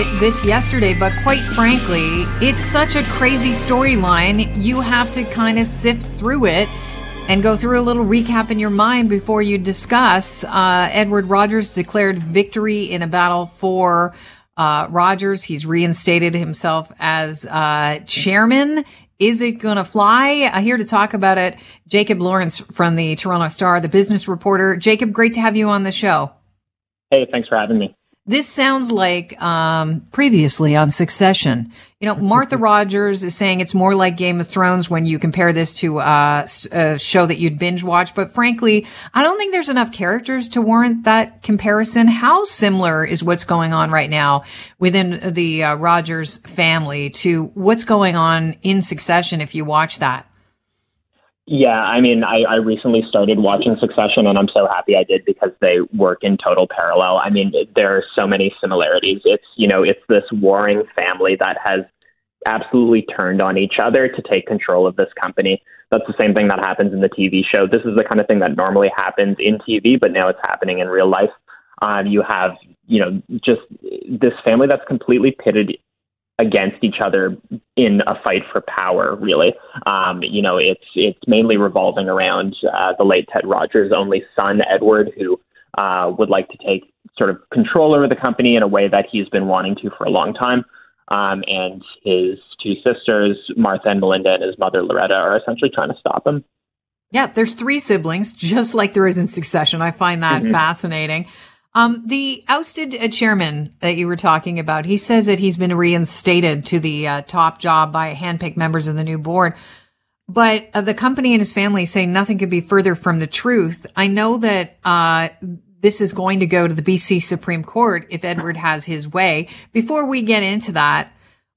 about it this yesterday, but quite frankly, it's such a crazy storyline. You have to kind of sift through it and go through a little recap in your mind before you discuss. Uh, Edward Rogers declared victory in a battle for uh, Rogers. He's reinstated himself as uh, chairman. Is it going to fly? Uh, here to talk about it, Jacob Lorinc from the Toronto Star, the business reporter. Jacob, great to have you on the show. Hey, thanks for having me. This sounds like um, previously on Succession. You know, Martha Rogers is saying it's more like Game of Thrones when you compare this to uh, a show that you'd binge watch. But frankly, I don't think there's enough characters to warrant that comparison. How similar is what's going on right now within the uh, Rogers family to what's going on in Succession if you watch that? Yeah, I mean, I, I recently started watching Succession, and I'm so happy I did because they work in total parallel. I mean, there are so many similarities. It's you know, it's this warring family that has absolutely turned on each other to take control of this company. That's the same thing that happens in the TV show. This is the kind of thing that normally happens in TV, but now it's happening in real life. Um, you have, you know, just this family that's completely pitted against each other in a fight for power. Really, um, you know, it's it's mainly revolving around uh, the late Ted Rogers' only son, Edward, who uh, would like to take sort of control over the company in a way that he's been wanting to for a long time. Um, and his two sisters, Martha and Melinda, and his mother, Loretta, are essentially trying to stop him. Yeah, there's three siblings, just like there is in Succession. I find that mm-hmm. fascinating. Um, the ousted uh, chairman that you were talking about, he says that he's been reinstated to the uh, top job by handpicked members of the new board. But uh, the company and his family say nothing could be further from the truth. I know that uh, this is going to go to the BC Supreme Court if Edward has his way. Before we get into that,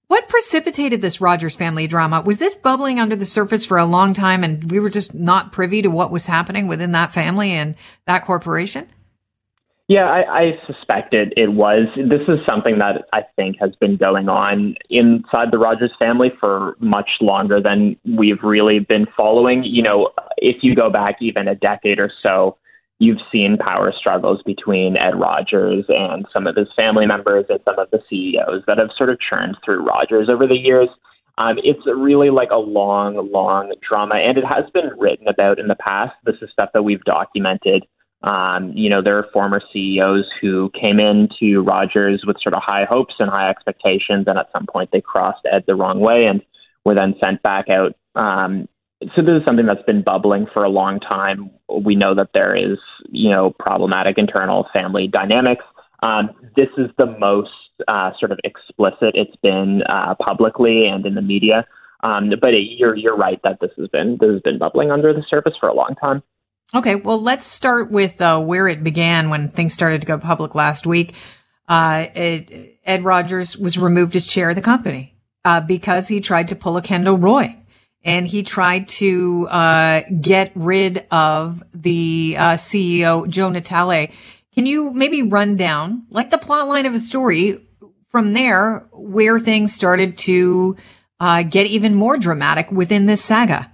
what precipitated this Rogers family drama? Was this bubbling under the surface for a long time and we were just not privy to what was happening within that family and that corporation? Yeah, I, I suspect it, it was. This is something that I think has been going on inside the Rogers family for much longer than we've really been following. You know, if you go back even a decade or so, you've seen power struggles between Ed Rogers and some of his family members and some of the CEOs that have sort of churned through Rogers over the years. Um, it's really like a long, long drama, and it has been written about in the past. This is stuff that we've documented um, you know, there are former CEOs who came into Rogers with sort of high hopes and high expectations, and at some point they crossed Ed the wrong way and were then sent back out. Um, so this is something that's been bubbling for a long time. We know that there is, you know, problematic internal family dynamics. Um, this is the most uh, sort of explicit it's been uh, publicly and in the media. Um, but it, you're you're right that this has been this has been bubbling under the surface for a long time. Okay, well, let's start with uh, where it began when things started to go public last week. Uh, it, Ed Rogers was removed as chair of the company uh, because he tried to pull a Kendall Roy. And he tried to uh, get rid of the uh, CEO, Joe Natale. Can you maybe run down, like the plot line of a story, from there, where things started to uh, get even more dramatic within this saga?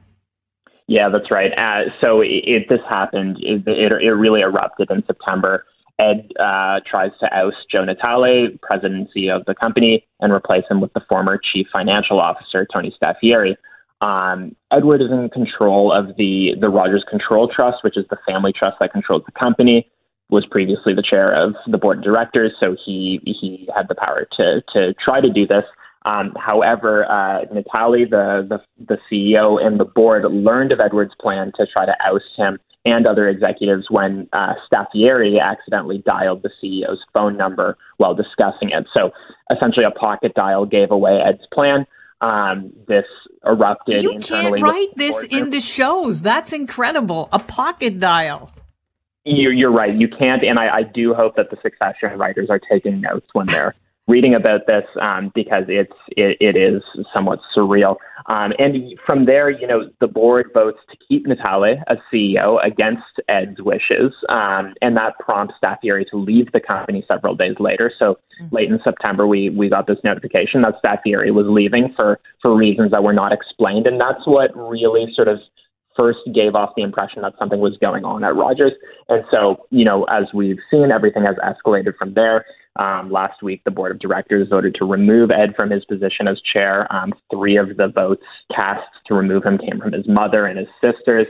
Yeah, that's right. Uh, so it, it, this happened. It, it, it, really erupted in September. Ed uh, tries to oust Joe Natale, presidency of the company, and replace him with the former chief financial officer, Tony Staffieri. Um, Edward is in control of the the Rogers Control Trust, which is the family trust that controls the company. Was previously the chair of the board of directors, so he he had the power to to try to do this. Um, however, uh, Natale, the, the, the CEO and the board, learned of Edward's plan to try to oust him and other executives when uh, Staffieri accidentally dialed the CEO's phone number while discussing it. So essentially, a pocket dial gave away Ed's plan. Um, this erupted. You can't write this into shows. That's incredible. A pocket dial. You're, you're right. You can't, and I, I do hope that the succession writers are taking notes when they're reading about this um, because it's it, it is somewhat surreal. Um, and from there, you know, the board votes to keep Natale as CEO against Ed's wishes, um, and that prompts Staffieri to leave the company several days later. So mm-hmm. late in September, we we got this notification that Staffieri was leaving for for reasons that were not explained, and that's what really sort of first gave off the impression that something was going on at Rogers. And so, you know, as we've seen, everything has escalated from there. Um, last week, the board of directors voted to remove Ed from his position as chair. Um, three of the votes cast to remove him came from his mother and his sisters.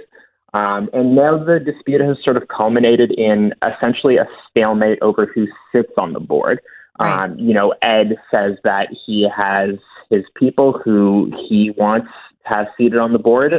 Um, and now the dispute has sort of culminated in essentially a stalemate over who sits on the board. Right. Um, you know, Ed says that he has his people who he wants to have seated on the board.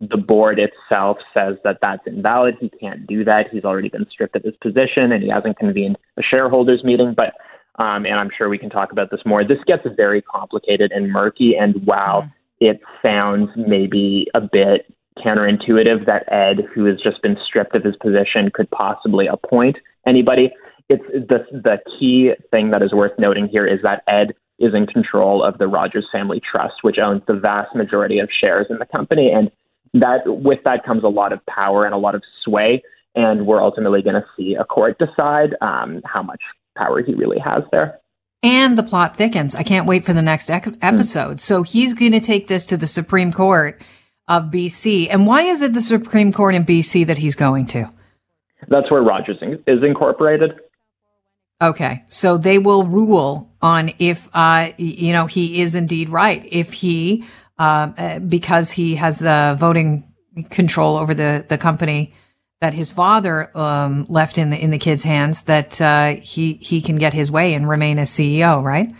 The board itself says that that's invalid. He can't do that. He's already been stripped of his position and he hasn't convened a shareholders meeting. But, um, and I'm sure we can talk about this more, this gets very complicated and murky. And wow, mm. it sounds maybe a bit counterintuitive that Ed, who has just been stripped of his position, could possibly appoint anybody, it's the, the key thing that is worth noting here is that Ed is in control of the Rogers Family Trust, which owns the vast majority of shares in the company. And that with that comes a lot of power and a lot of sway. And we're ultimately going to see a court decide um, how much power he really has there. And the plot thickens. I can't wait for the next ec- episode. Mm. So he's going to take this to the Supreme Court of BC. And why is it the Supreme Court in BC that he's going to? That's where Rogers is incorporated. Okay. So they will rule on if, uh, you know, he is indeed right. If he uh, uh, because he has the voting control over the, the company that his father um, left in the in the kid's hands, that uh, he he can get his way and remain as CEO, right?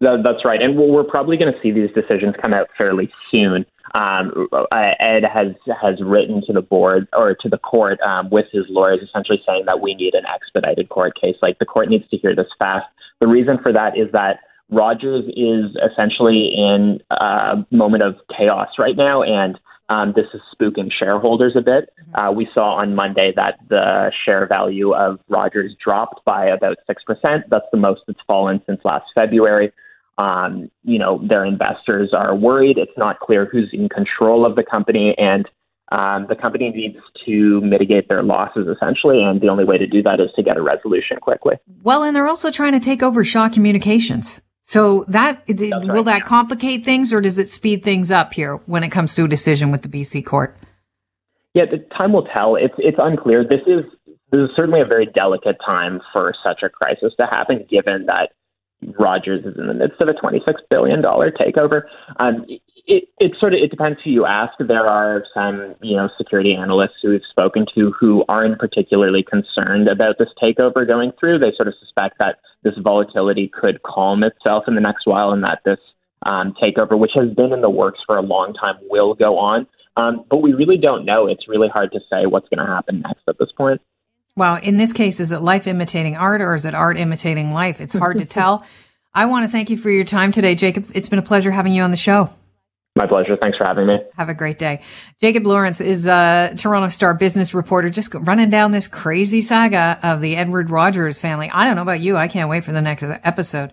That, that's right, and we're probably going to see these decisions come out fairly soon. Um, Ed has has written to the board or to the court um, with his lawyers, essentially saying that we need an expedited court case. Like the court needs to hear this fast. The reason for that is that Rogers is essentially in a moment of chaos right now, and um, this is spooking shareholders a bit. Mm-hmm. Uh, we saw on Monday that the share value of Rogers dropped by about 6%. That's the most it's fallen since last February. Um, you know, their investors are worried. It's not clear who's in control of the company, and um, the company needs to mitigate their losses essentially, and the only way to do that is to get a resolution quickly. Well, and they're also trying to take over Shaw Communications. So that That's will right. that complicate things or does it speed things up here when it comes to a decision with the BC court? Yeah, the time will tell. It's it's unclear. This is this is certainly a very delicate time for such a crisis to happen, given that Rogers is in the midst of a $26 billion takeover. Um, it, it sort of it depends who you ask. There are some you know security analysts who we've spoken to who aren't particularly concerned about this takeover going through. They sort of suspect that this volatility could calm itself in the next while, and that this um, takeover, which has been in the works for a long time, will go on. Um, but we really don't know. It's really hard to say what's going to happen next at this point. Well, in this case, is it life imitating art or is it art imitating life? It's hard to tell. I want to thank you for your time today, Jacob. It's been a pleasure having you on the show. My pleasure. Thanks for having me. Have a great day. Jacob Lorinc is a Toronto Star business reporter, just running down this crazy saga of the Edward Rogers family. I don't know about you. I can't wait for the next episode.